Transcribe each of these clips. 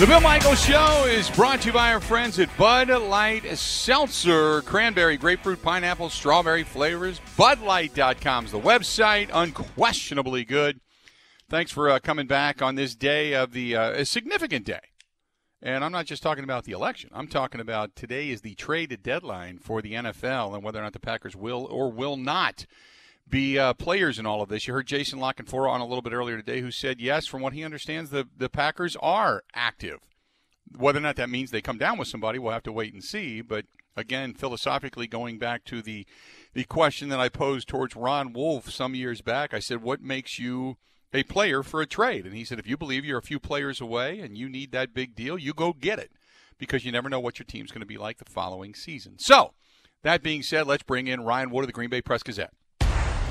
The Bill Michael Show is brought to you by our friends at Bud Light Seltzer. Cranberry, grapefruit, pineapple, strawberry flavors. BudLight.com is the website. Unquestionably good. Thanks for uh, coming back on this day of the uh, a significant day. And I'm not just talking about the election. I'm talking about today is the trade deadline for the NFL and whether or not the Packers will or will not be uh, players in all of this. You heard Jason La Canfora on a little bit earlier today, who said yes, from what he understands, the the Packers are active. Whether or not that means they come down with somebody, we'll have to wait and see. But again, philosophically, going back to the the question that I posed towards Ron Wolf some years back, I said, "What makes you a player for a trade?" And he said, "If you believe you're a few players away and you need that big deal, you go get it, because you never know what your team's going to be like the following season." So, that being said, let's bring in Ryan Wood of the Green Bay Press Gazette.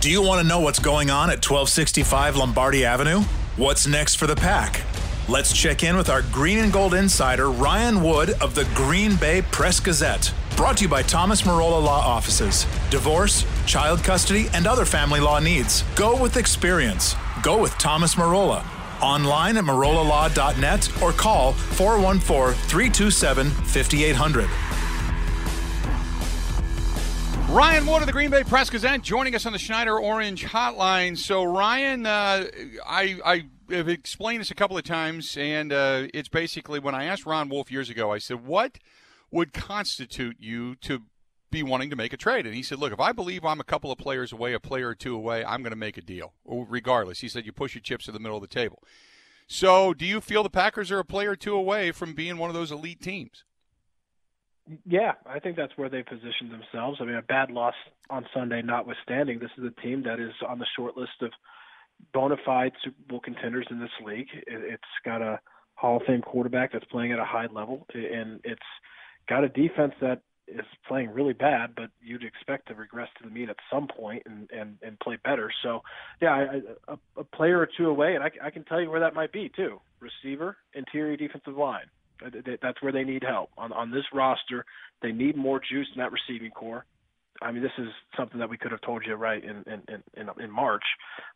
Do you want to know what's going on at 1265 Lombardi Avenue? What's next for the pack? Let's check in with our green and gold insider, Ryan Wood of the Green Bay Press Gazette. Brought to you by Thomas Marola Law Offices. Divorce, child custody, and other family law needs. Go with experience. Go with Thomas Marola. Online at marolalaw.net or call 414 327 5800. Ryan Wood of the Green Bay Press Gazette joining us on the Schneider Orange Hotline. So, Ryan, uh, I, I have explained this a couple of times, and uh, it's basically when I asked Ron Wolf years ago, I said, What would constitute you to be wanting to make a trade? And he said, Look, if I believe I'm a couple of players away, a player or two away, I'm going to make a deal, regardless. He said, You push your chips to the middle of the table. So, do you feel the Packers are a player or two away from being one of those elite teams? Yeah, I think that's where they positioned themselves. I mean, a bad loss on Sunday notwithstanding, this is a team that is on the short list of bona fide Super Bowl contenders in this league. It's got a Hall of Fame quarterback that's playing at a high level, and it's got a defense that is playing really bad, but you'd expect to regress to the mean at some point and and, and play better. So, yeah, a player or two away, and I, I can tell you where that might be too: receiver, interior defensive line. That's where they need help on on this roster. They need more juice in that receiving corps. I mean, this is something that we could have told you right in in in, in March.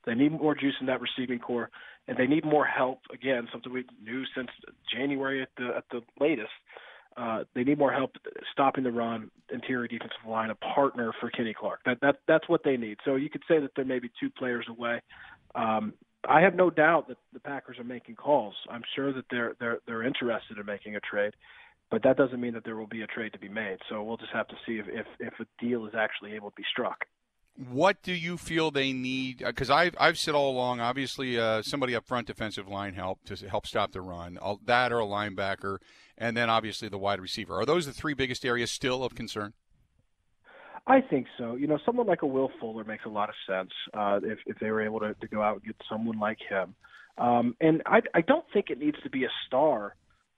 They need more juice in that receiving corps, and they need more help. Again, something we knew since January at the at the latest. Uh, they need more help stopping the run, interior defensive line, a partner for Kenny Clark. That that that's what they need. So you could say that they're maybe two players away. Um, I have no doubt that the Packers are making calls. I'm sure that they're they're they're interested in making a trade, but that doesn't mean that there will be a trade to be made. So we'll just have to see if if, if a deal is actually able to be struck. What do you feel they need? Because uh, I've I've said all along, obviously, uh, somebody up front, defensive line help to help stop the run. That or a linebacker, and then obviously the wide receiver. Are those the three biggest areas still of concern? I think so. You know, someone like a Will Fuller makes a lot of sense uh, if if they were able to, to go out and get someone like him. Um, and I I don't think it needs to be a star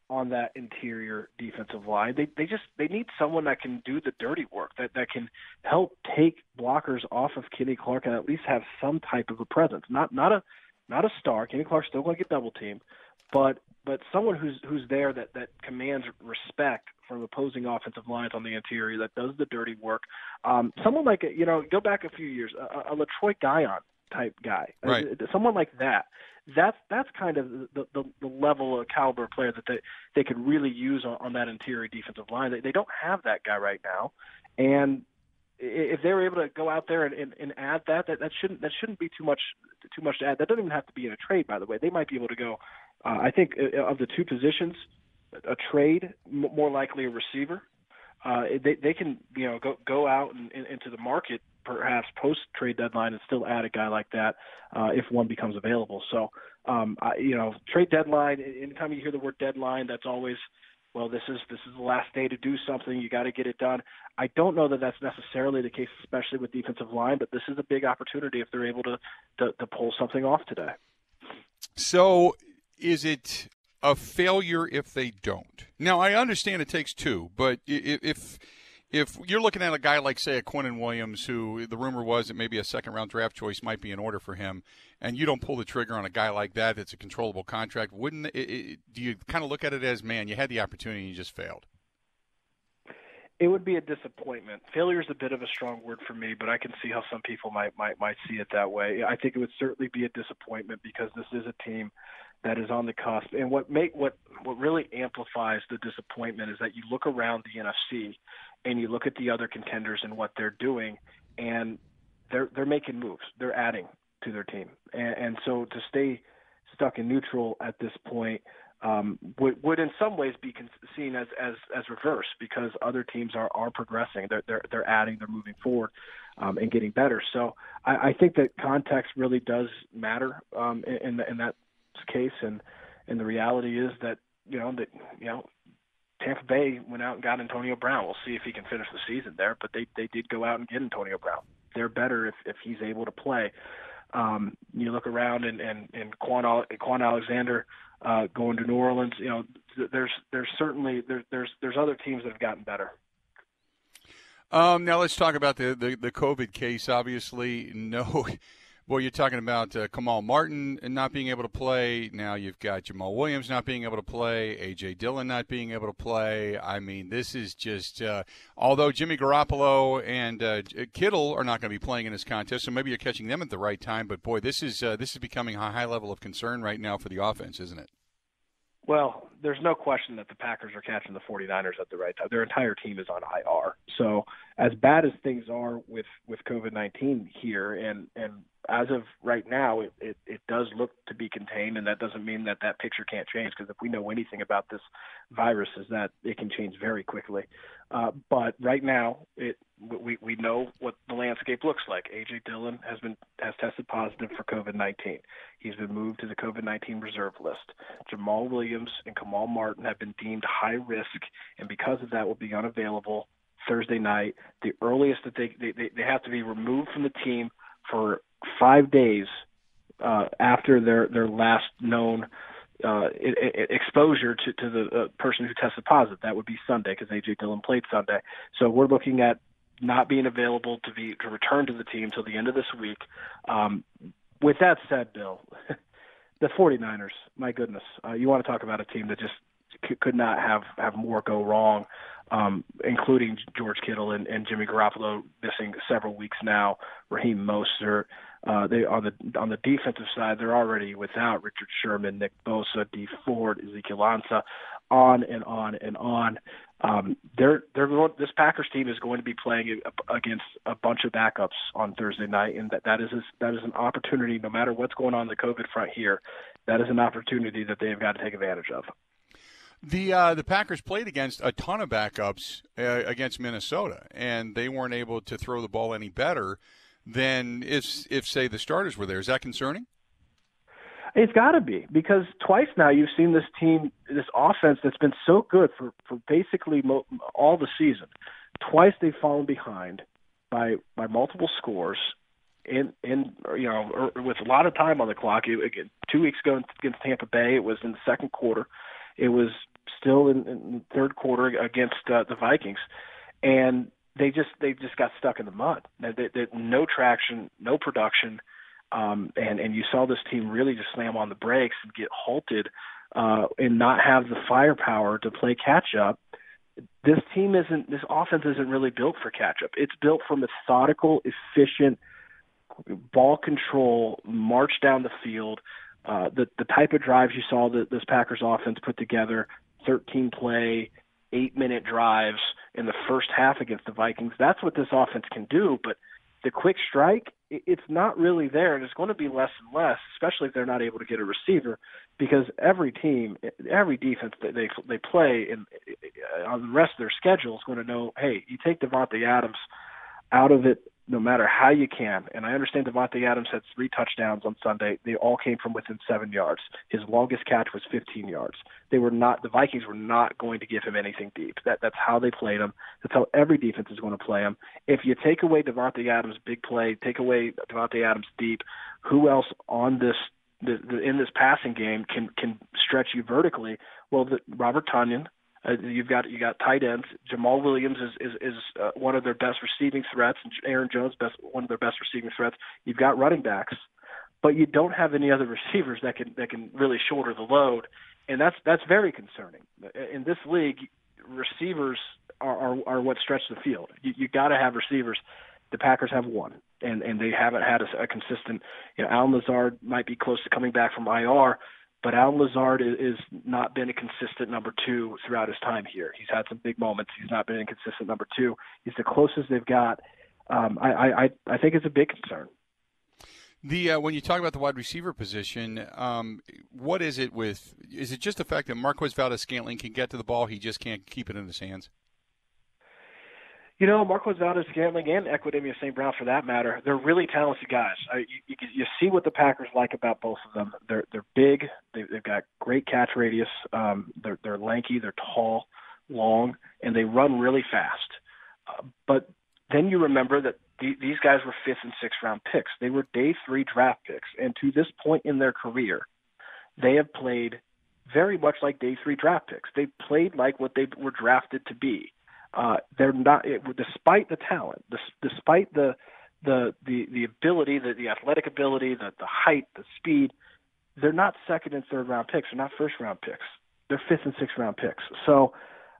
on that interior defensive line. They they just they need someone that can do the dirty work that that can help take blockers off of Kenny Clark and at least have some type of a presence. Not not a not a star. Kenny Clark's still going to get double teamed, but but someone who's who's there that that commands respect from opposing offensive lines on the interior that does the dirty work. Um, someone like you know, go back a few years, a, a Letroy Guion type guy, right. someone like that. That's that's kind of the, the the level of caliber player that they they could really use on, on that interior defensive line. They, they don't have that guy right now, and if they were able to go out there and, and, and add that, that, that shouldn't that shouldn't be too much too much to add. That doesn't even have to be in a trade, by the way. They might be able to go. Uh, I think uh, of the two positions, a trade more likely a receiver. Uh, they they can you know go go out and, and, into the market perhaps post trade deadline and still add a guy like that uh, if one becomes available. So um, I, you know trade deadline. Anytime you hear the word deadline, that's always well, this is this is the last day to do something. You got to get it done. I don't know that that's necessarily the case, especially with defensive line, but this is a big opportunity if they're able to to, to pull something off today. So, is it a failure if they don't? Now, I understand it takes two, but if if you're looking at a guy like, say, a Quinnen Williams, who the rumor was that maybe a second round draft choice might be in order for him, and you don't pull the trigger on a guy like that that's a controllable contract, wouldn't it, it, do you kind of look at it as, man, you had the opportunity and you just failed? It would be a disappointment. Failure is a bit of a strong word for me, but I can see how some people might might might see it that way. I think it would certainly be a disappointment because this is a team that is on the cusp. And what make what what really amplifies the disappointment is that you look around the NFC and you look at the other contenders and what they're doing, and they're they're making moves. They're adding to their team, and, and so to stay stuck in neutral at this point um, would would in some ways be seen as as as reverse because other teams are are progressing. They're they're they're adding. They're moving forward. Um, and getting better. So I, I think that context really does matter um, in, in, in that case, and and the reality is that you know that you know Tampa Bay went out and got Antonio Brown. We'll see if he can finish the season there, but they they did go out and get Antonio Brown. They're better if if he's able to play. Um, you look around and and and Kwon, Kwon Alexander uh, going to New Orleans. You know, there's there's certainly there, there's there's other teams that have gotten better. Um, now let's talk about the, the the COVID case. Obviously, no well, you're talking about uh, Kamal Martin not being able to play. Now you've got Jamaal Williams not being able to play. A.J. Dillon not being able to play. I mean, this is just. Uh, although Jimmy Garoppolo and uh, Kittle are not going to be playing in this contest, so maybe you're catching them at the right time. But boy, this is uh, this is becoming a high level of concern right now for the offense, isn't it? Well, there's no question that the Packers are catching the 49ers at the right time. Their entire team is on IR. So, as bad as things are with with COVID-19 here and and as of right now, it, it, it does look to be contained, and that doesn't mean that that picture can't change. Because if we know anything about this virus, is that it can change very quickly. Uh, but right now, it we we know what the landscape looks like. AJ Dillon has been has tested positive for COVID-19. He's been moved to the COVID-19 reserve list. Jamaal Williams and Kamal Martin have been deemed high risk, and because of that, will be unavailable Thursday night. The earliest that they they, they have to be removed from the team for five days uh, after their their last known uh, exposure to, to the uh, person who tested positive. That would be Sunday because AJ Dillon played Sunday. So we're looking at not being available to be to return to the team till the end of this week. Um, with that said, Bill, the 49ers, my goodness, uh, you want to talk about a team that just c- could not have have more go wrong um, including George Kittle and, and Jimmy Garoppolo missing several weeks now. Raheem Mostert. Uh, they on the on the defensive side, they're already without Richard Sherman, Nick Bosa, Dee Ford, Ezekiel Ansah, on and on and on. Um, they're they're this Packers team is going to be playing against a bunch of backups on Thursday night, and that that is that is an opportunity. No matter what's going on in the COVID front here, that is an opportunity that they've got to take advantage of. The uh, the Packers played against a ton of backups uh, against Minnesota, and they weren't able to throw the ball any better than if if say the starters were there. Is that concerning? It's got to be because twice now you've seen this team, this offense that's been so good for for basically mo- all the season. Twice they've fallen behind by by multiple scores in in you know er, with a lot of time on the clock. It, again, two weeks ago against Tampa Bay, it was in the second quarter. It was still in, in third quarter against uh, the Vikings, and they just they just got stuck in the mud. They, they, they, no traction, no production, um, and and you saw this team really just slam on the brakes and get halted uh, and not have the firepower to play catch up, this team isn't this offense isn't really built for catch up. It's built for methodical, efficient ball control, march down the field. Uh, the the type of drives you saw that this Packers offense put together, 13 play, eight minute drives in the first half against the Vikings. That's what this offense can do. But the quick strike, it's not really there, and it's going to be less and less, especially if they're not able to get a receiver, because every team, every defense that they they play in on the rest of their schedule is going to know, hey, you take Davante Adams out of it no matter how you can. And I understand Davante Adams had three touchdowns on Sunday. They all came from within seven yards. His longest catch was 15 yards. They were not. The Vikings were not going to give him anything deep. That that's how they played him. That's how every defense is going to play him. If you take away Davante Adams' big play, take away Davante Adams deep, who else on this the, the, in this passing game can can stretch you vertically? Well, the, Robert Tonyan, uh, you've got you got tight ends. Jamaal Williams is is, is uh, one of their best receiving threats, and Aaron Jones best one of their best receiving threats. You've got running backs, but you don't have any other receivers that can that can really shoulder the load, and that's that's very concerning. In this league, receivers are are, are what stretch the field. You you got to have receivers. The Packers have one, and and they haven't had a, a consistent. You know, Allen Lazard might be close to coming back from IR, but Allen Lazard is, is not been a consistent number two throughout his time here. He's had some big moments. He's not been a consistent number two. He's the closest they've got. Um, I, I I think it's a big concern. The uh, when you talk about the wide receiver position, um, what is it with? Is it just the fact that Marquez Valdes-Scantling can get to the ball, he just can't keep it in his hands? You know, Marquez Valdes-Scantling and Equanimeous St. Brown, for that matter, they're really talented guys. I, you, you, you see what the Packers like about both of them. They're they're big. They, they've got great catch radius. Um, they're they're lanky. They're tall, long, and they run really fast. Uh, but then you remember that the, these guys were fifth and sixth round picks. They were day three draft picks, and to this point in their career, they have played very much like day three draft picks. They played like what they were drafted to be uh, they're not, it, despite the talent, despite the the the the ability, the the athletic ability, the the height, the speed, they're not second and third round picks. They're not first round picks. They're fifth and sixth round picks. So,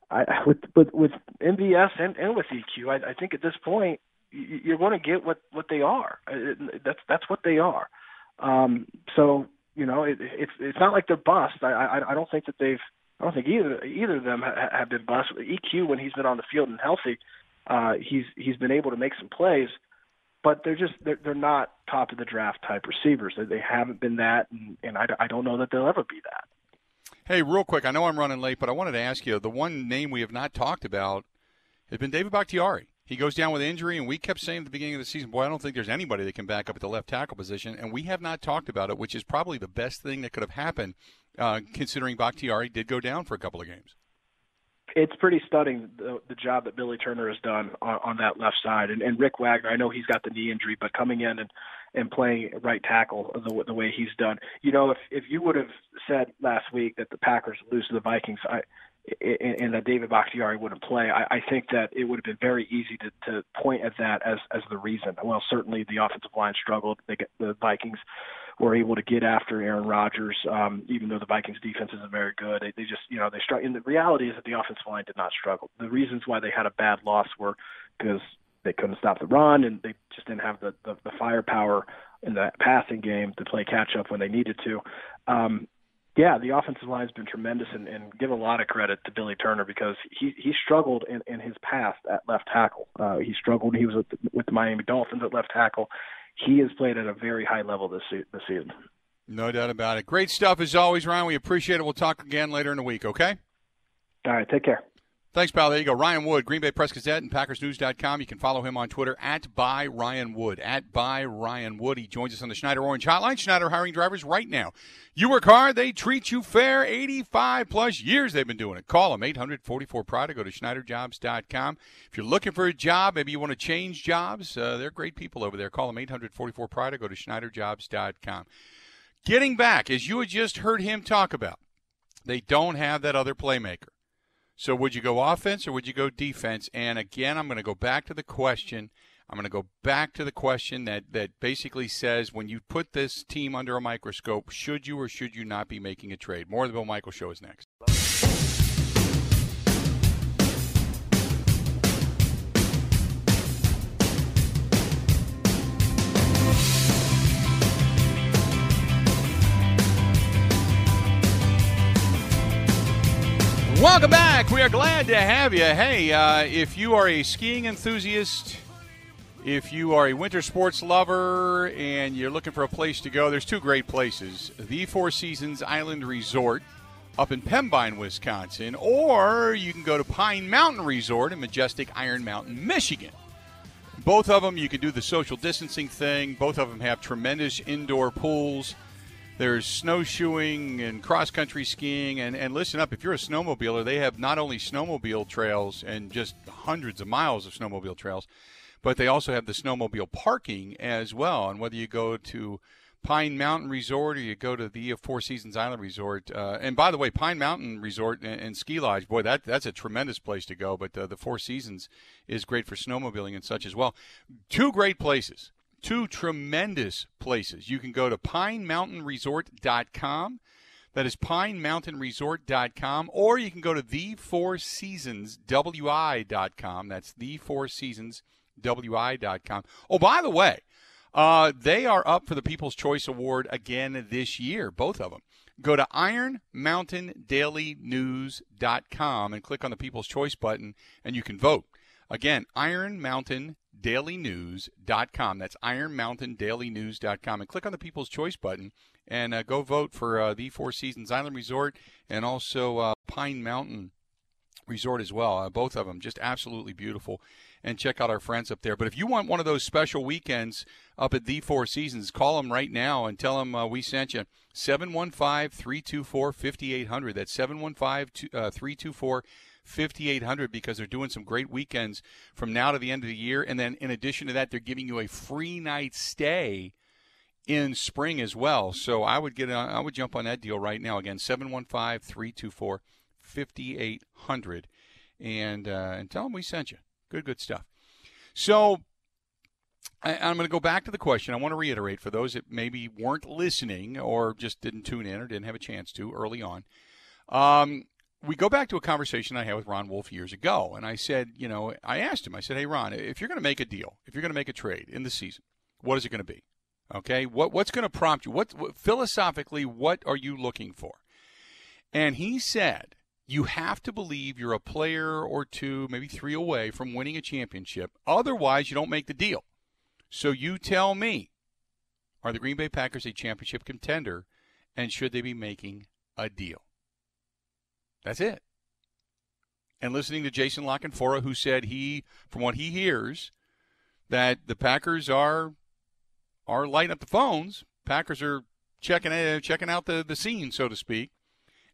I with with with MVS and and with EQ, I, I think at this point you're going to get what what they are. That's that's what they are. Um, so you know, it, it's it's not like they're bust. I, I I don't think that they've I don't think either either of them ha- have been bust. EQ when he's been on the field and healthy, uh, he's he's been able to make some plays, but they're just they're, they're not top of the draft type receivers. They, they haven't been that, and, and I, I don't know that they'll ever be that. Hey, real quick, I know I'm running late, but I wanted to ask you the one name we have not talked about has been David Bakhtiari. He goes down with injury, and we kept saying at the beginning of the season, boy, I don't think there's anybody that can back up at the left tackle position, and we have not talked about it, which is probably the best thing that could have happened uh, considering Bakhtiari did go down for a couple of games. It's pretty stunning the, the job that Billy Turner has done on, on that left side, and, and Rick Wagner. I know he's got the knee injury, but coming in and and playing right tackle the, the way he's done. You know, if if you would have said last week that the Packers lose to the Vikings, I and that David Bakhtiari wouldn't play, I, I think that it would have been very easy to, to point at that as as the reason. Well, certainly the offensive line struggled. They the Vikings were able to get after Aaron Rodgers, um, even though the Vikings defense isn't very good. They, they just, you know, they struggle. And the reality is that the offensive line did not struggle. The reasons why they had a bad loss were because they couldn't stop the run and they just didn't have the, the, the firepower in the passing game to play catch up when they needed to. Um, yeah, the offensive line has been tremendous, and, and give a lot of credit to Billy Turner because he he struggled in, in his past at left tackle. Uh, he struggled. He was with the, with the Miami Dolphins at left tackle he has played at a very high level this this season. No doubt about it. Great stuff as always, Ryan. We appreciate it. We'll talk again later in the week. Okay. All right. Take care. Thanks, pal. There you go. Ryan Wood, Green Bay Press Gazette and PackersNews.com. You can follow him on Twitter at by Ryan Wood. At by Ryan Wood. He joins us on the Schneider Orange Hotline. Schneider hiring drivers right now. You work hard, they treat you fair. 85 plus years they've been doing it. Call them 844 Pride go to SchneiderJobs.com. If you're looking for a job, maybe you want to change jobs, uh, they're great people over there. Call them 844 Pride go to SchneiderJobs.com. Getting back, as you had just heard him talk about, they don't have that other playmaker. So would you go offense or would you go defense? And again, I'm going to go back to the question. I'm going to go back to the question that, that basically says when you put this team under a microscope, should you or should you not be making a trade? More of the Bill Michael Show is next. Welcome back. We are glad to have you. Hey, uh, if you are a skiing enthusiast, if you are a winter sports lover and you're looking for a place to go, there's two great places the Four Seasons Island Resort up in Pembine, Wisconsin, or you can go to Pine Mountain Resort in majestic Iron Mountain, Michigan. Both of them, you can do the social distancing thing. Both of them have tremendous indoor pools. There's snowshoeing and cross country skiing. And, and listen up, if you're a snowmobiler, they have not only snowmobile trails and just hundreds of miles of snowmobile trails, but they also have the snowmobile parking as well. And whether you go to Pine Mountain Resort or you go to the Four Seasons Island Resort, uh, and by the way, Pine Mountain Resort and, and, Ski Lodge, boy, that that's a tremendous place to go. But uh, the Four Seasons is great for snowmobiling and such as well. Two great places, two tremendous places. You can go to PineMountainResort.com. That is PineMountainResort.com, or you can go to the4seasonswi.com. That's the Four Seasons. Oh, by the way, uh, they are up for the People's Choice Award again this year, both of them. Go to ironmountaindailynews.com and click on the People's Choice button, and you can vote. Again, ironmountaindailynews.com. That's ironmountaindailynews.com. And click on the People's Choice button and uh, go vote for uh, the Four Seasons Island Resort and also uh, Pine Mountain Resort as well. Uh, both of them just absolutely beautiful and check out our friends up there. But if you want one of those special weekends up at the Four Seasons, call them right now and tell them uh, we sent you. 715 324 5800. That's 715 324 5800 because they're doing some great weekends from now to the end of the year. And then in addition to that, they're giving you a free night stay in spring as well. So I would get on, I would jump on that deal right now. Again, 715 324 5800 and uh, and tell them we sent you. Good, good stuff. So I, am going to go back to the question. I want to reiterate for those that maybe weren't listening or just didn't tune in or didn't have a chance to early on. Um, we go back to a conversation I had with Ron Wolf years ago, and I said, you know, I asked him, I said, hey, Ron, if you're going to make a deal, if you're going to make a trade in the season, what is it going to be? Okay, what what's going to prompt you? What, what philosophically, what are you looking for? And he said, you have to believe you're a player or two, maybe three away from winning a championship. Otherwise, you don't make the deal. So you tell me, are the Green Bay Packers a championship contender, and should they be making a deal? That's it. And listening to Jason La Canfora, who said he, from what he hears, that the Packers are are lighting up the phones. Packers are checking checking out the, the scene, so to speak.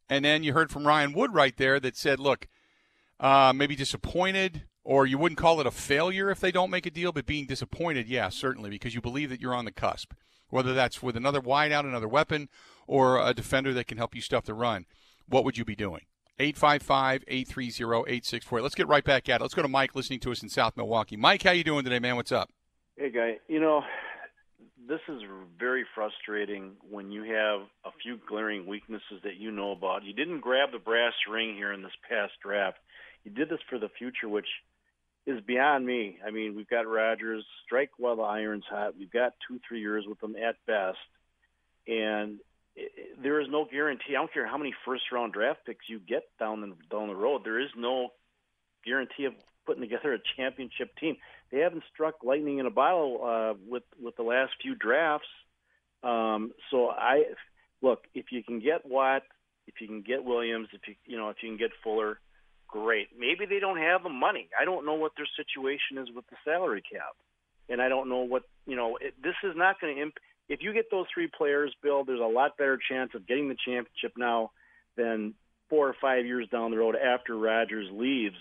And then you heard from Ryan Wood right there that said, look, uh, maybe disappointed, or you wouldn't call it a failure if they don't make a deal, but being disappointed, yeah, certainly, because you believe that you're on the cusp. Whether that's with another wideout, another weapon, or a defender that can help you stuff the run, what would you be doing? 855 830 8648. Let's get right back at it. Let's go to Mike listening to us in South Milwaukee. Mike, how you doing today, man? What's up? Hey, guy. You know, this is very frustrating when you have a few glaring weaknesses that you know about. You didn't grab the brass ring here in this past draft. You did this for the future, which is beyond me. I mean, we've got Rodgers, strike while the iron's hot. We've got two, three years with them at best, and there is no guarantee. I don't care how many first-round draft picks you get down the down the road. There is no guarantee of putting together a championship team. They haven't struck lightning in a bottle uh, with with the last few drafts. Um, so I look if you can get Watt, if you can get Williams, if you you know if you can get Fuller, great. Maybe they don't have the money. I don't know what their situation is with the salary cap, and I don't know what you know. It, this is not going to. Imp- if you get those three players, Bill, there's a lot better chance of getting the championship now than four or five years down the road after Rodgers leaves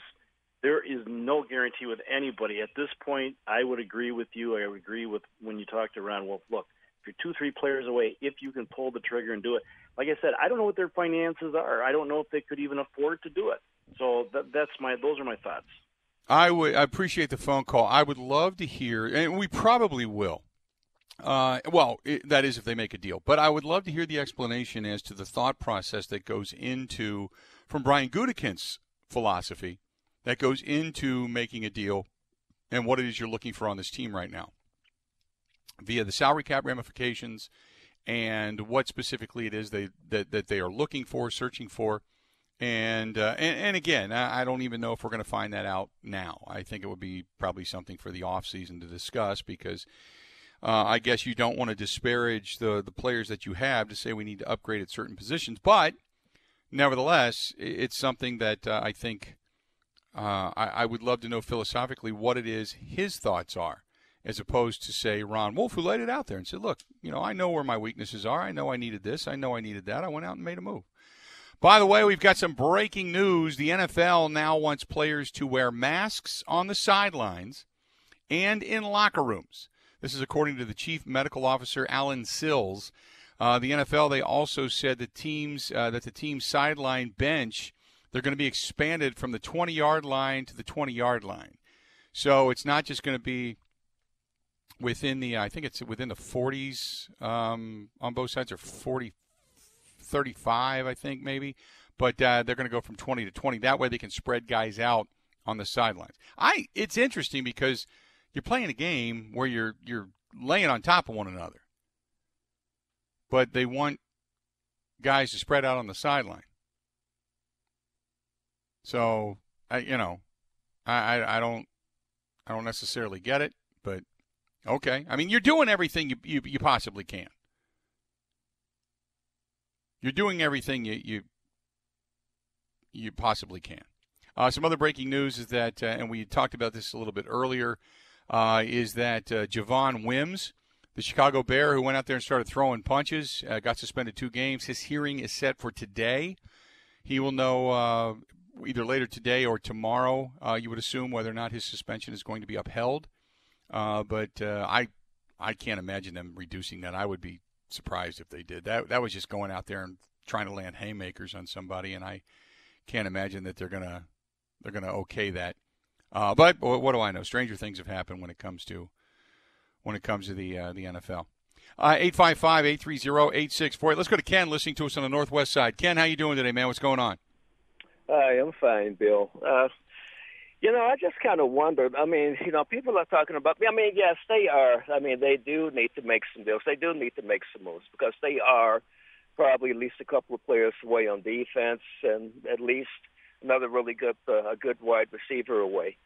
there is no guarantee with anybody. At this point, I would agree with you. I would agree with when you talk to Ron. Well, look, if you're two, three players away, if you can pull the trigger and do it, like I said, I don't know what their finances are. I don't know if they could even afford to do it. So that, that's my those are my thoughts. I would I appreciate the phone call. I would love to hear, and we probably will. Uh, well, it, that is if they make a deal. But I would love to hear the explanation as to the thought process that goes into, from Brian Gutekunst's philosophy, that goes into making a deal, and what it is you're looking for on this team right now, via the salary cap ramifications, and what specifically it is they that, that they are looking for, searching for. And, uh, and and again, I don't even know if we're going to find that out now. I think it would be probably something for the offseason to discuss because uh, I guess you don't want to disparage the the players that you have to say we need to upgrade at certain positions, but nevertheless, it's something that uh, I think uh, I, I, would love to know philosophically what it is his thoughts are, as opposed to say Ron Wolf, who laid it out there and said, "Look, you know, I know where my weaknesses are. I know I needed this. I know I needed that. I went out and made a move." By the way, we've got some breaking news. The NFL now wants players to wear masks on the sidelines and in locker rooms. This is according to the chief medical officer, Allen Sills. Uh, the NFL they also said that teams uh, that the team's sideline bench they're going to be expanded from the 20 yard line to the 20 yard line. So it's not just going to be within the I think it's within the 40s um, on both sides or 40 35, I think maybe. But uh, they're going to go from 20 to 20. That way they can spread guys out on the sidelines. I it's interesting because you're playing a game where you're you're laying on top of one another. But they want guys to spread out on the sideline. So I you know, I, I, I don't I don't necessarily get it, but okay. I mean, you're doing everything you, you, you possibly can. You're doing everything you you, you possibly can. Uh, some other breaking news is that, uh, and we talked about this a little bit earlier, uh, is that uh, Javon Wims, the Chicago Bear who went out there and started throwing punches, uh, got suspended two games. His hearing is set for today. He will know uh, either later today or tomorrow. Uh, you would assume whether or not his suspension is going to be upheld. but I, I can't imagine them reducing that. I would be surprised if they did. That that was just going out there and trying to land haymakers on somebody, and I can't imagine that they're gonna they're gonna okay that. Uh, but what do I know? Stranger things have happened when it comes to when it comes to the uh, the NFL. Uh, 855 830 8648. Let's go to Ken listening to us on the Northwest side. Ken, how you doing today, man? What's going on? I'm fine, Bill. Uh, you know, I just kind of wondered. I mean, you know, people are talking about. Me. I mean, yes, they are. I mean, they do need to make some deals. They do need to make some moves because they are probably at least a couple of players away on defense, and at least another really good, uh, a good wide receiver away.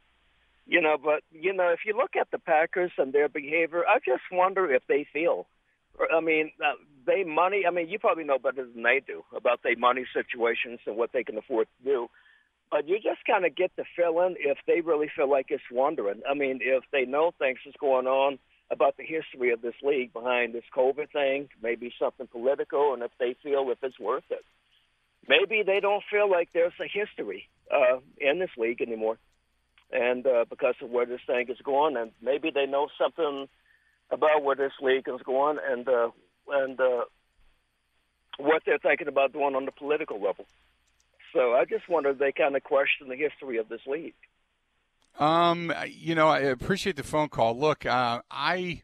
You know, but you know, if you look at the Packers and their behavior, I just wonder if they feel. I mean, uh, they money. I mean, you probably know better than they do about their money situations and what they can afford to do but you just kind of get the feeling if they really feel like it's wandering. I mean, if they know things is going on about the history of this league behind this COVID thing, maybe something political, and if they feel if it's worth it. Maybe they don't feel like there's a history uh, in this league anymore, and uh, because of where this thing is going, and maybe they know something about where this league is going, and uh, and uh, what they're thinking about doing on the political level. So I just wondered they kind of question the history of this league. Um, you know, I appreciate the phone call. Look, uh, I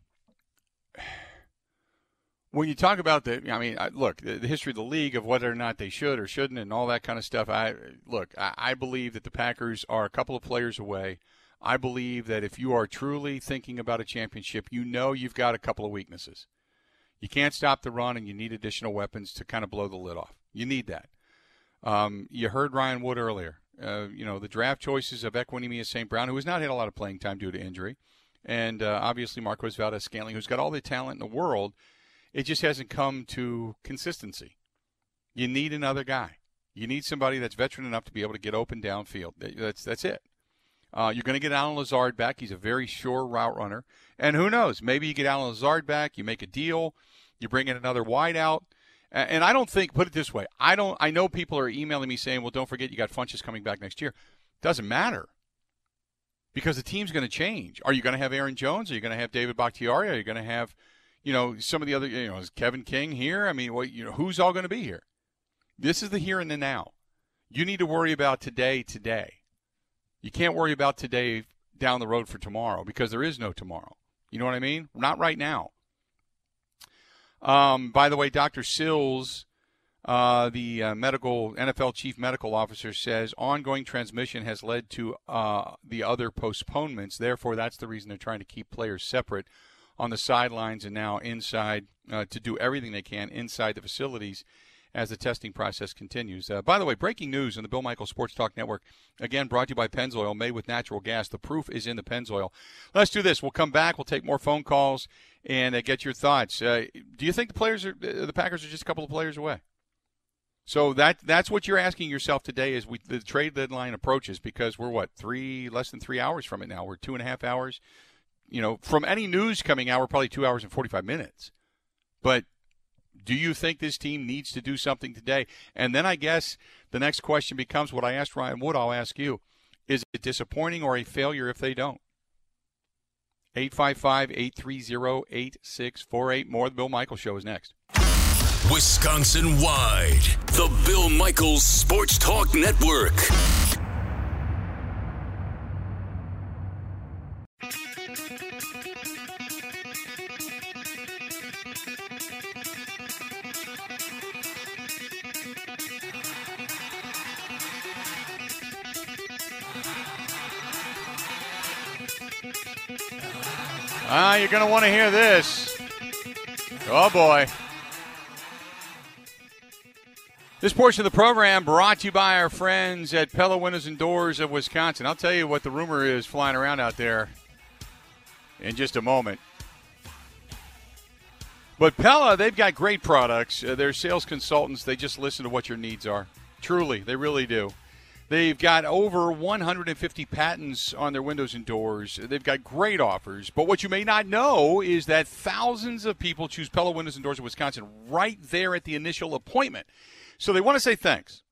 when you talk about the, I mean, look, the, history of the league of whether or not they should or shouldn't and all that kind of stuff. I look, I, believe that the Packers are a couple of players away. I believe that if you are truly thinking about a championship, you know you've got a couple of weaknesses. You can't stop the run, and you need additional weapons to kind of blow the lid off. You need that. Um, you heard Ryan Wood earlier. Uh, you know, the draft choices of Equanimeous St. Brown, who has not had a lot of playing time due to injury, and uh, obviously Marquez Valdes-Scantling, who's got all the talent in the world. It just hasn't come to consistency. You need another guy. You need somebody that's veteran enough to be able to get open downfield. That's that's it. Uh, you're going to get Allen Lazard back. He's a very sure route runner. And who knows? Maybe you get Allen Lazard back. You make a deal. You bring in another wideout. And I don't think, put it this way, I don't. I know people are emailing me saying, "Well, don't forget you got Funchess coming back next year." Doesn't matter because the team's going to change. Are you going to have Aaron Jones? Are you going to have David Bakhtiari? Are you going to have, you know, some of the other, you know, is Kevin King here? I mean, what, you know, who's all going to be here? This is the here and the now. You need to worry about today, today. You can't worry about today down the road for tomorrow because there is no tomorrow. You know what I mean? Not right now. Um, by the way, Dr. Sills, uh, the uh, medical NFL chief medical officer, says ongoing transmission has led to uh, the other postponements. Therefore, that's the reason they're trying to keep players separate on the sidelines and now inside uh, to do everything they can inside the facilities as the testing process continues. Uh, by the way, breaking news on the Bill Michael Sports Talk Network. Again, brought to you by Pennzoil, made with natural gas. The proof is in the Pennzoil. Let's do this. We'll come back. We'll take more phone calls and uh, get your thoughts. Uh, do you think the players are uh, the Packers are just a couple of players away? So that that's what you're asking yourself today as we the trade deadline approaches because we're what three less than three hours from it now. We're two and a half hours. You know, from any news coming out, we're probably two hours and forty five minutes. But do you think this team needs to do something today? And then I guess the next question becomes what I asked Ryan Wood, I'll ask you. Is it disappointing or a failure if they don't? 855 830 8648. More of the Bill Michaels Show is next. Wisconsin wide, the Bill Michaels Sports Talk Network. Want to hear this. Oh, boy. This portion of the program brought to you by our friends at Pella Windows and Doors of Wisconsin. I'll tell you what the rumor is flying around out there in just a moment. But Pella, they've got great products. Uh, they're sales consultants. They just listen to what your needs are. Truly, they really do. They've got over 150 patents on their windows and doors. They've got great offers. But what you may not know is that thousands of people choose Pella Windows and Doors of Wisconsin right there at the initial appointment. So they want to say thanks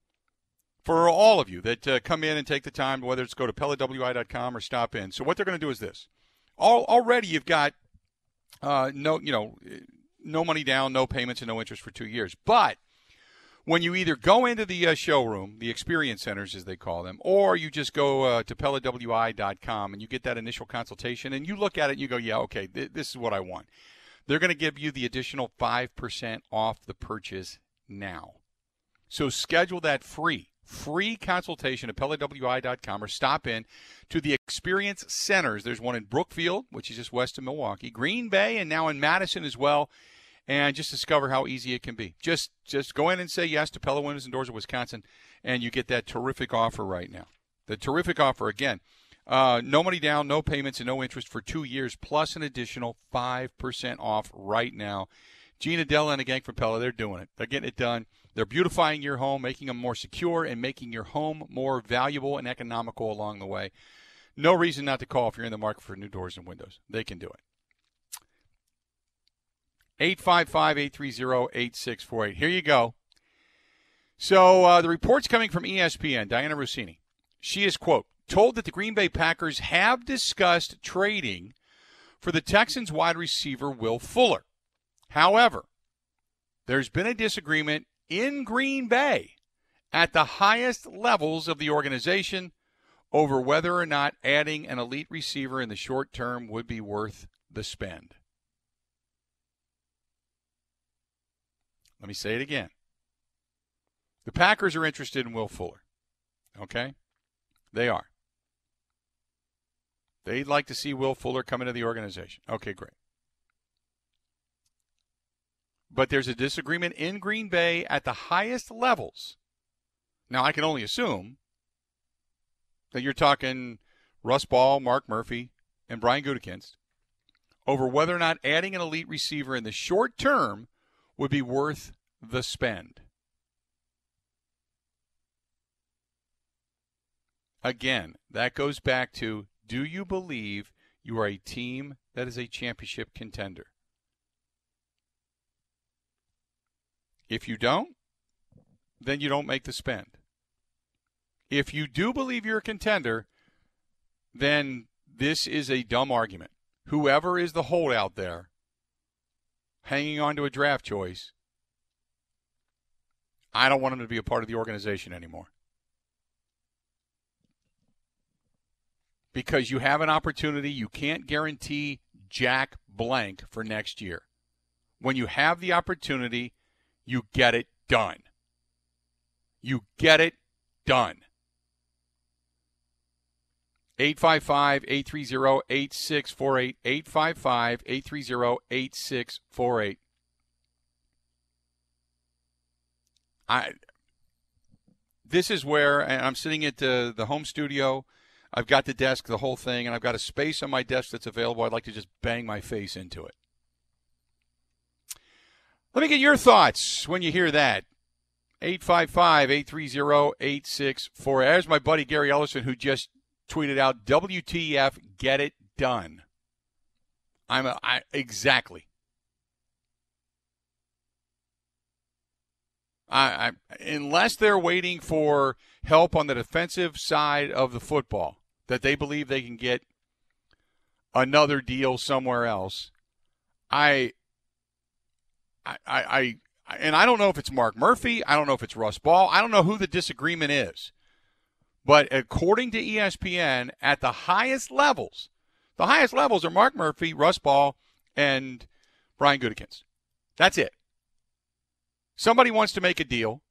for all of you that uh, come in and take the time, whether it's go to PellaWI.com or stop in. So what they're going to do is this. All, already you've got uh, no, you know, no money down, no payments, and no interest for two years. But when you either go into the uh, showroom, the experience centers as they call them, or you just go uh, to PellaWI.com and you get that initial consultation and you look at it and you go, yeah, okay, th- this is what I want. They're going to give you the additional 5% off the purchase now. So schedule that free, free consultation at PellaWI.com or stop in to the experience centers. There's one in Brookfield, which is just west of Milwaukee, Green Bay, and now in Madison as well and just discover how easy it can be. Just just go in and say yes to Pella Windows and Doors of Wisconsin, and you get that terrific offer right now. The terrific offer again. Uh, no money down, no payments, and no interest for two years, plus an additional 5% off right now. Gina Della and a gang from Pella, they're doing it. They're getting it done. They're beautifying your home, making them more secure, and making your home more valuable and economical along the way. No reason not to call if you're in the market for new doors and windows. They can do it. 855 830 8648. Here you go. So uh, the report's coming from ESPN, Dianna Russini. She is, quote, told that the Green Bay Packers have discussed trading for the Texans wide receiver Will Fuller. However, there's been a disagreement in Green Bay at the highest levels of the organization over whether or not adding an elite receiver in the short term would be worth the spend. Let me say it again. The Packers are interested in Will Fuller. Okay? They are. They'd like to see Will Fuller come into the organization. Okay, great. But there's a disagreement in Green Bay at the highest levels. Now, I can only assume that you're talking Russ Ball, Mark Murphy, and Brian Gutekunst over whether or not adding an elite receiver in the short term would be worth the spend. Again, that goes back to do you believe you are a team that is a championship contender? If you don't, then you don't make the spend. If you do believe you're a contender, then this is a dumb argument. Whoever is the holdout there hanging on to a draft choice, I don't want him to be a part of the organization anymore. because you have an opportunity. You can't guarantee Jack blank for next year. When you have the opportunity, you get it done. You get it done. 855 830 8648. 855 830 8648. I this is where I'm sitting at the, the home studio. I've got the desk, the whole thing, and I've got a space on my desk that's available. I'd like to just bang my face into it. Let me get your thoughts when you hear that. 855 830 8648. There's my buddy Gary Ellison who just tweeted out WTF, get it done. I'm a, I, exactly. I, I, unless they're waiting for help on the defensive side of the football, that they believe they can get another deal somewhere else. I, I, I, I, and I don't know if it's Mark Murphy. I don't know if it's Russ Ball. I don't know who the disagreement is. But according to ESPN, at the highest levels, the highest levels are Mark Murphy, Russ Ball, and Brian Gutekunst. That's it. Somebody wants to make a deal,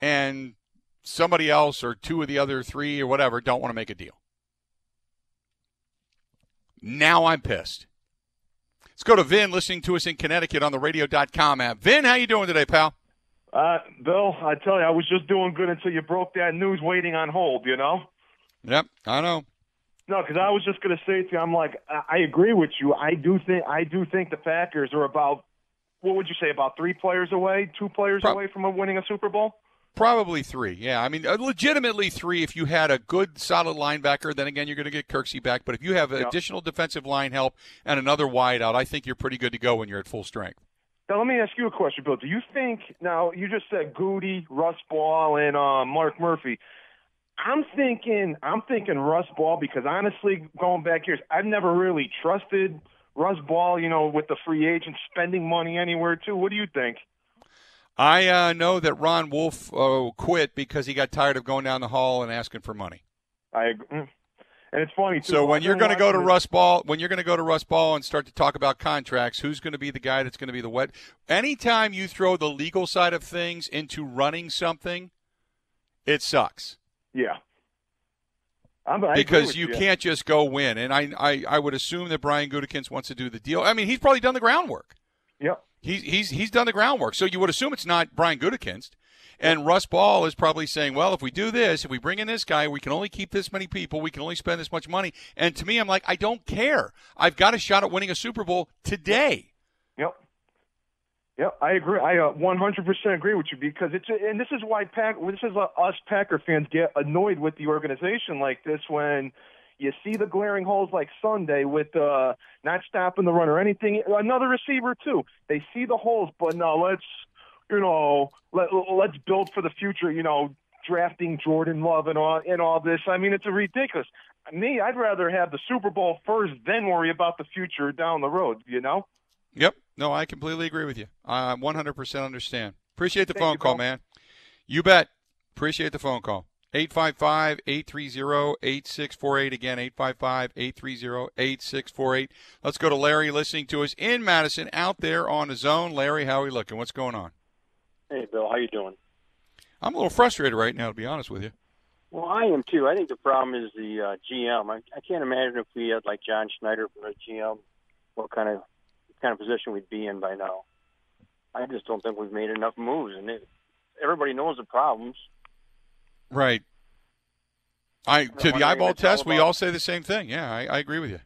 and somebody else or two of the other three or whatever don't want to make a deal. Now I'm pissed. Let's go to Vin listening to us in Connecticut on the radio.com app. Vin, how you doing today, pal? Uh, Bill, I tell you, I was just doing good until you broke that news waiting on hold, you know? Yep, I know. No, because I was just going to say to you, I'm like, I, I agree with you. I do think I do think the Packers are about, what would you say, about three players away, two players Pro- away from winning a Super Bowl? Probably three. Yeah, I mean, uh, legitimately three. If you had a good, solid linebacker, then again, you're going to get Kirksey back. But if you have yep. additional defensive line help and another wideout, I think you're pretty good to go when you're at full strength. Now let me ask you a question, Bill. Do you think now you just said Gutey, Russ Ball, and uh, Mark Murphy? I'm thinking I'm thinking Russ Ball because honestly, going back years, I've never really trusted Russ Ball. You know, with the free agent spending money anywhere too. What do you think? I uh, know that Ron Wolf uh, quit because he got tired of going down the hall and asking for money. I agree. Mm. And it's funny too. So when you're going to go to Russ Ball, when you're going to go to Russ Ball and start to talk about contracts, who's going to be the guy that's going to be the wet? Anytime you throw the legal side of things into running something, it sucks. Yeah. I'm, because you, you, can't just go win, and I, I I would assume that Brian Gutekunst wants to do the deal. I mean, he's probably done the groundwork. Yep. He's he's he's done the groundwork. So you would assume it's not Brian Gutekunst. And Russ Ball is probably saying, well, if we do this, if we bring in this guy, we can only keep this many people, we can only spend this much money. And to me, I'm like, I don't care. I've got a shot at winning a Super Bowl today. Yep. Yep, I agree. I uh, 100% agree with you because it's and this is why Pack this is uh, us Packer fans get annoyed with the organization like this when you see the glaring holes like Sunday with uh, not stopping the run or anything. Another receiver too. They see the holes, but no, let's you know, let, let's build for the future, you know, drafting Jordan Love and all and all this. I mean, it's a ridiculous. Me, I'd rather have the Super Bowl first, then worry about the future down the road. You know. Yep. No, I completely agree with you. I 100% understand. Appreciate the Thank phone you, call, man. You bet. Appreciate the phone call. 855-830-8648. Again, 855-830-8648. Let's go to Larry listening to us in Madison out there on the zone. Larry, how are we looking? What's going on? Hey, Bill, how you doing? I'm a little frustrated right now, to be honest with you. Well, I am too. I think the problem is the uh, GM. I, I can't imagine if we had like John Schneider for a GM, what kind of what kind of position we'd be in by now. I just don't think we've made enough moves, and it, everybody knows the problems. Right. I to the eyeball test, we all say the same thing. Yeah, I, I agree with you.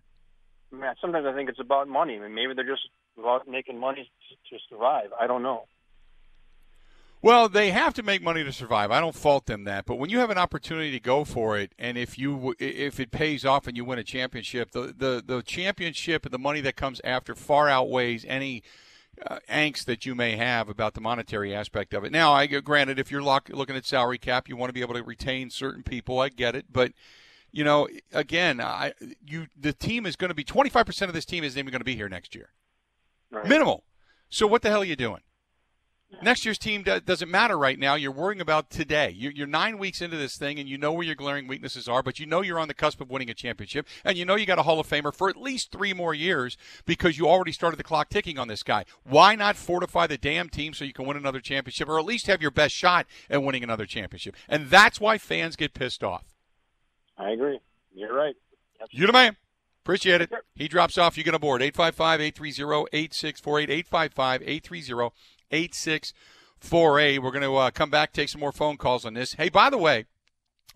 Man, sometimes I think it's about money. I mean, maybe they're just about making money to, to survive. I don't know. Well, they have to make money to survive. I don't fault them that. But when you have an opportunity to go for it, and if you if it pays off and you win a championship, the the, the championship and the money that comes after far outweighs any uh, angst that you may have about the monetary aspect of it. Now, I granted, if you're lock, looking at salary cap, you want to be able to retain certain people. I get it, but you know, again, I you the team is going to be 25 percent of this team isn't even going to be here next year, right. minimal. So what the hell are you doing? Next year's team doesn't matter right now. You're worrying about today. You're, you're nine weeks into this thing, and you know where your glaring weaknesses are, but you know you're on the cusp of winning a championship, and you know you got a Hall of Famer for at least three more years because you already started the clock ticking on this guy. Why not fortify the damn team so you can win another championship, or at least have your best shot at winning another championship? And that's why fans get pissed off. I agree. You're right. You're the man. Appreciate it. He drops off. You get aboard. 855 830 8648. 855 830 8648. We're going to uh, come back, take some more phone calls on this. Hey, by the way,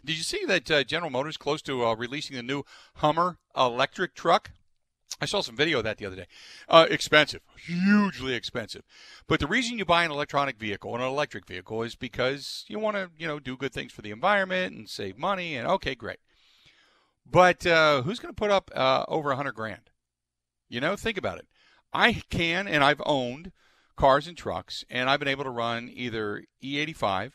did you see that uh, General Motors close to uh, releasing the new Hummer electric truck? I saw some video of that the other day. Uh, expensive, hugely expensive. But the reason you buy an electronic vehicle, an electric vehicle, is because you want to, you know, do good things for the environment and save money. And okay, great. But uh, who's going to put up uh, over a hundred grand? You know, think about it. I can, and I've owned cars and trucks, and I've been able to run either E85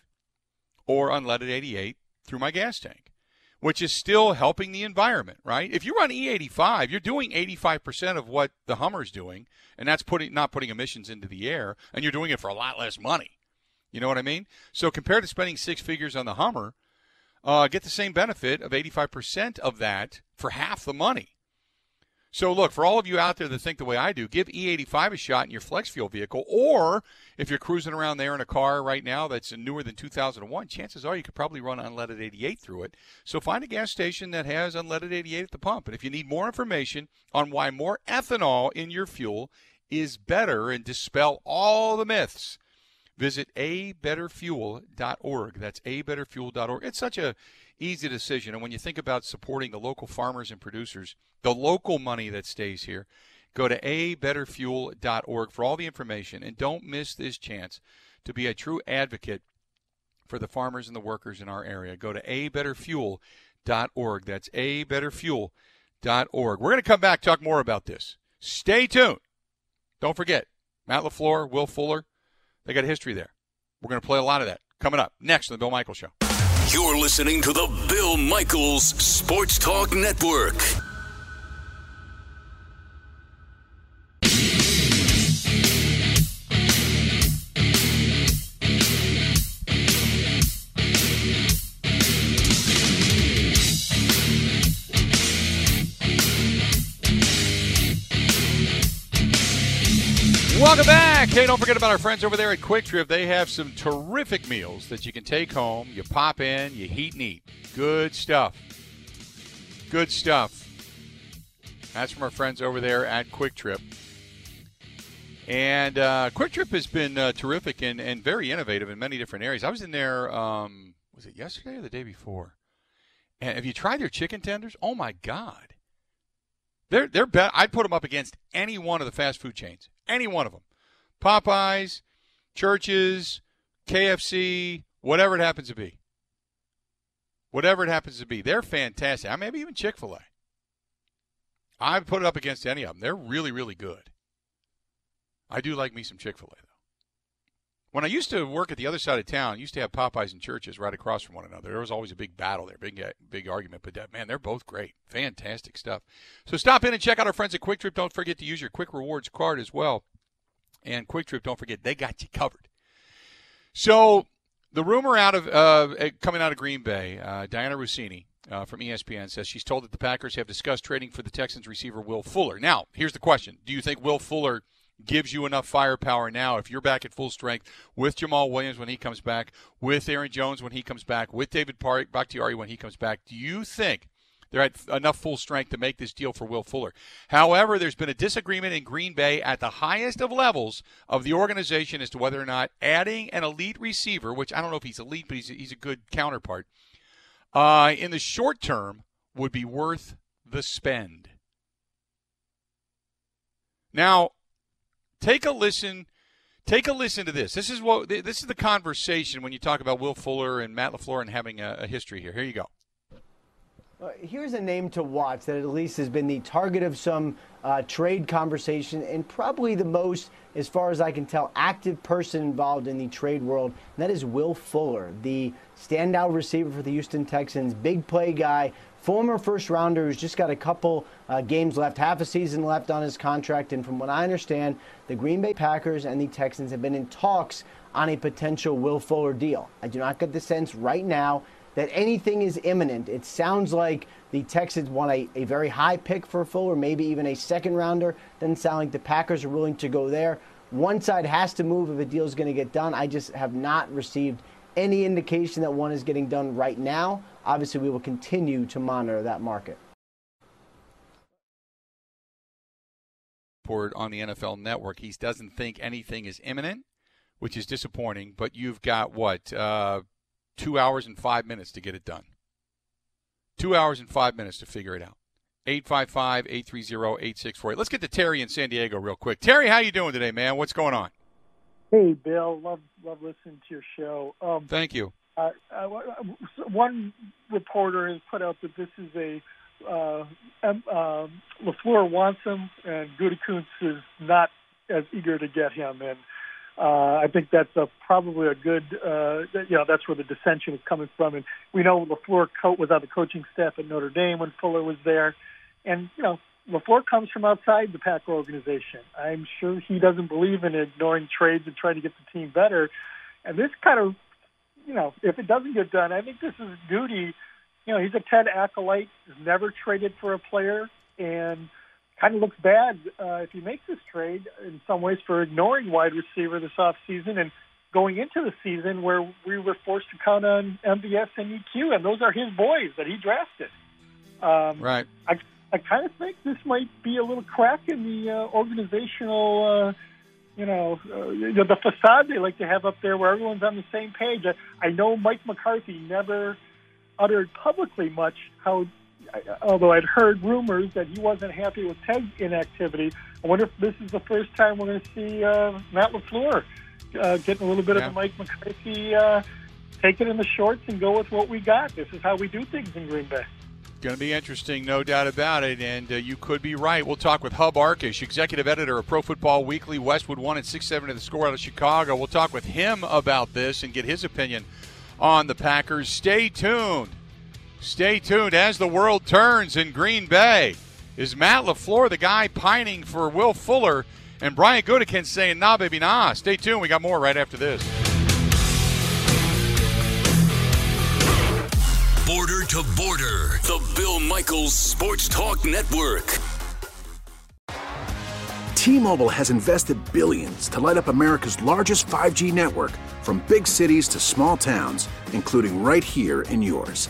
or unleaded 88 through my gas tank, which is still helping the environment, right? If you run E85, you're doing 85% of what the Hummer's doing, and that's putting not putting emissions into the air, and you're doing it for a lot less money. You know what I mean? So compared to spending six figures on the Hummer, uh, get the same benefit of 85% of that for half the money. So, look, for all of you out there that think the way I do, give E85 a shot in your flex fuel vehicle. Or if you're cruising around there in a car right now that's newer than 2001, chances are you could probably run unleaded 88 through it. So, find a gas station that has unleaded 88 at the pump. And if you need more information on why more ethanol in your fuel is better and dispel all the myths, visit abetterfuel.org. That's abetterfuel.org. It's such a easy decision. And when you think about supporting the local farmers and producers, the local money that stays here, go to abetterfuel.org for all the information. And don't miss this chance to be a true advocate for the farmers and the workers in our area. Go to abetterfuel.org. That's abetterfuel.org. We're going to come back talk more about this. Stay tuned. Don't forget, Matt LaFleur, Will Fuller, they got a history there. We're going to play a lot of that coming up next on the Bill Michaels Show. You're listening to the Bill Michaels Sports Talk Network. Welcome back. Hey, don't forget about our friends over there at Kwik Trip. They have some terrific meals that you can take home. You pop in, you heat and eat. Good stuff. Good stuff. That's from our friends over there at Kwik Trip. And uh, Kwik Trip has been uh, terrific and, and very innovative in many different areas. I was in there, um, was it yesterday or the day before? And have you tried their chicken tenders? Oh my God. They're they're bet. I'd put them up against any one of the fast food chains, any one of them, Popeyes, Church's, KFC, whatever it happens to be. Whatever it happens to be, they're fantastic. I maybe even Chick Fil A. I'd put it up against any of them. They're really really good. I do like me some Chick Fil A though. When I used to work at the other side of town, used to have Popeyes and Church's right across from one another. There was always a big battle there, big big argument. But that, man, they're both great, fantastic stuff. So stop in and check out our friends at Kwik Trip. Don't forget to use your Kwik Rewards card as well. And Kwik Trip, don't forget they got you covered. So the rumor out of uh, coming out of Green Bay, uh, Dianna Russini uh, from ESPN says she's told that the Packers have discussed trading for the Texans receiver Will Fuller. Now, here's the question: Do you think Will Fuller? Gives you enough firepower now if you're back at full strength with Jamaal Williams when he comes back, with Aaron Jones when he comes back, with David Bakhtiari when he comes back. Do you think they're at enough full strength to make this deal for Will Fuller? However, there's been a disagreement in Green Bay at the highest of levels of the organization as to whether or not adding an elite receiver, which I don't know if he's elite, but he's a, he's a good counterpart, uh, in the short term would be worth the spend. Now, Take a listen. Take a listen to this. This is what this is the conversation when you talk about Will Fuller and Matt LaFleur and having a, a history here. Here you go. Uh, here's a name to watch that at least has been the target of some uh, trade conversation and probably the most, as far as I can tell, active person involved in the trade world. And that is Will Fuller, the standout receiver for the Houston Texans, big play guy, former first rounder who's just got a couple uh, games left, half a season left on his contract. And from what I understand, the Green Bay Packers and the Texans have been in talks on a potential Will Fuller deal. I do not get the sense right now that anything is imminent. It sounds like the Texans want a, a very high pick for Fuller, maybe even a second rounder. Doesn't sound like the Packers are willing to go there. One side has to move if a deal is going to get done. I just have not received any indication that one is getting done right now. Obviously, we will continue to monitor that market. Report on the NFL Network. He doesn't think anything is imminent, which is disappointing. But you've got what uh, two hours and five minutes to get it done. Two hours and five minutes to figure it out. 855 830 8648. Let's get to Terry in San Diego real quick. Terry, how you doing today, man? What's going on? Hey, Bill. Love love listening to your show. Um, Thank you. Uh, uh, one reporter has put out that this is a uh, um, Lafleur wants him, and Gutekunst is not as eager to get him. And uh, I think that's a, probably a good, uh, you know, that's where the dissension is coming from. And we know Lafleur was on the coaching staff at Notre Dame when Fuller was there, and you know, Lafleur comes from outside the Packer organization. I'm sure he doesn't believe in ignoring trades and trying to get the team better. And this kind of, you know, if it doesn't get done, I think this is duty. You know, he's a Ted acolyte, has never traded for a player, and kind of looks bad uh, if he makes this trade in some ways for ignoring wide receiver this offseason and going into the season where we were forced to count on MVS and EQ, and those are his boys that he drafted. Um, right. I, I kind of think this might be a little crack in the uh, organizational, uh, you know, uh, the facade they like to have up there where everyone's on the same page. I, I know Mike McCarthy never uttered publicly much how although I'd heard rumors that he wasn't happy with Ted's inactivity, I wonder if this is the first time we're going to see uh, Matt LaFleur uh, getting a little bit yeah. of the Mike McCarthy, uh, take it in the shorts and go with what we got. This is how we do things in Green Bay. Going to be interesting, no doubt about it. And uh, you could be right. We'll talk with Hub Arkush, executive editor of Pro Football Weekly. Westwood One at 6 7 to the score out of Chicago. We'll talk with him about this and get his opinion on the Packers. Stay tuned. Stay tuned as the world turns in Green Bay. Is Matt LaFleur the guy pining for Will Fuller? And Brian Gutekunst saying, nah, baby, nah. Stay tuned. We got more right after this. Border to Border, the Bill Michaels Sports Talk Network. T-Mobile has invested billions to light up America's largest 5G network from big cities to small towns, including right here in yours.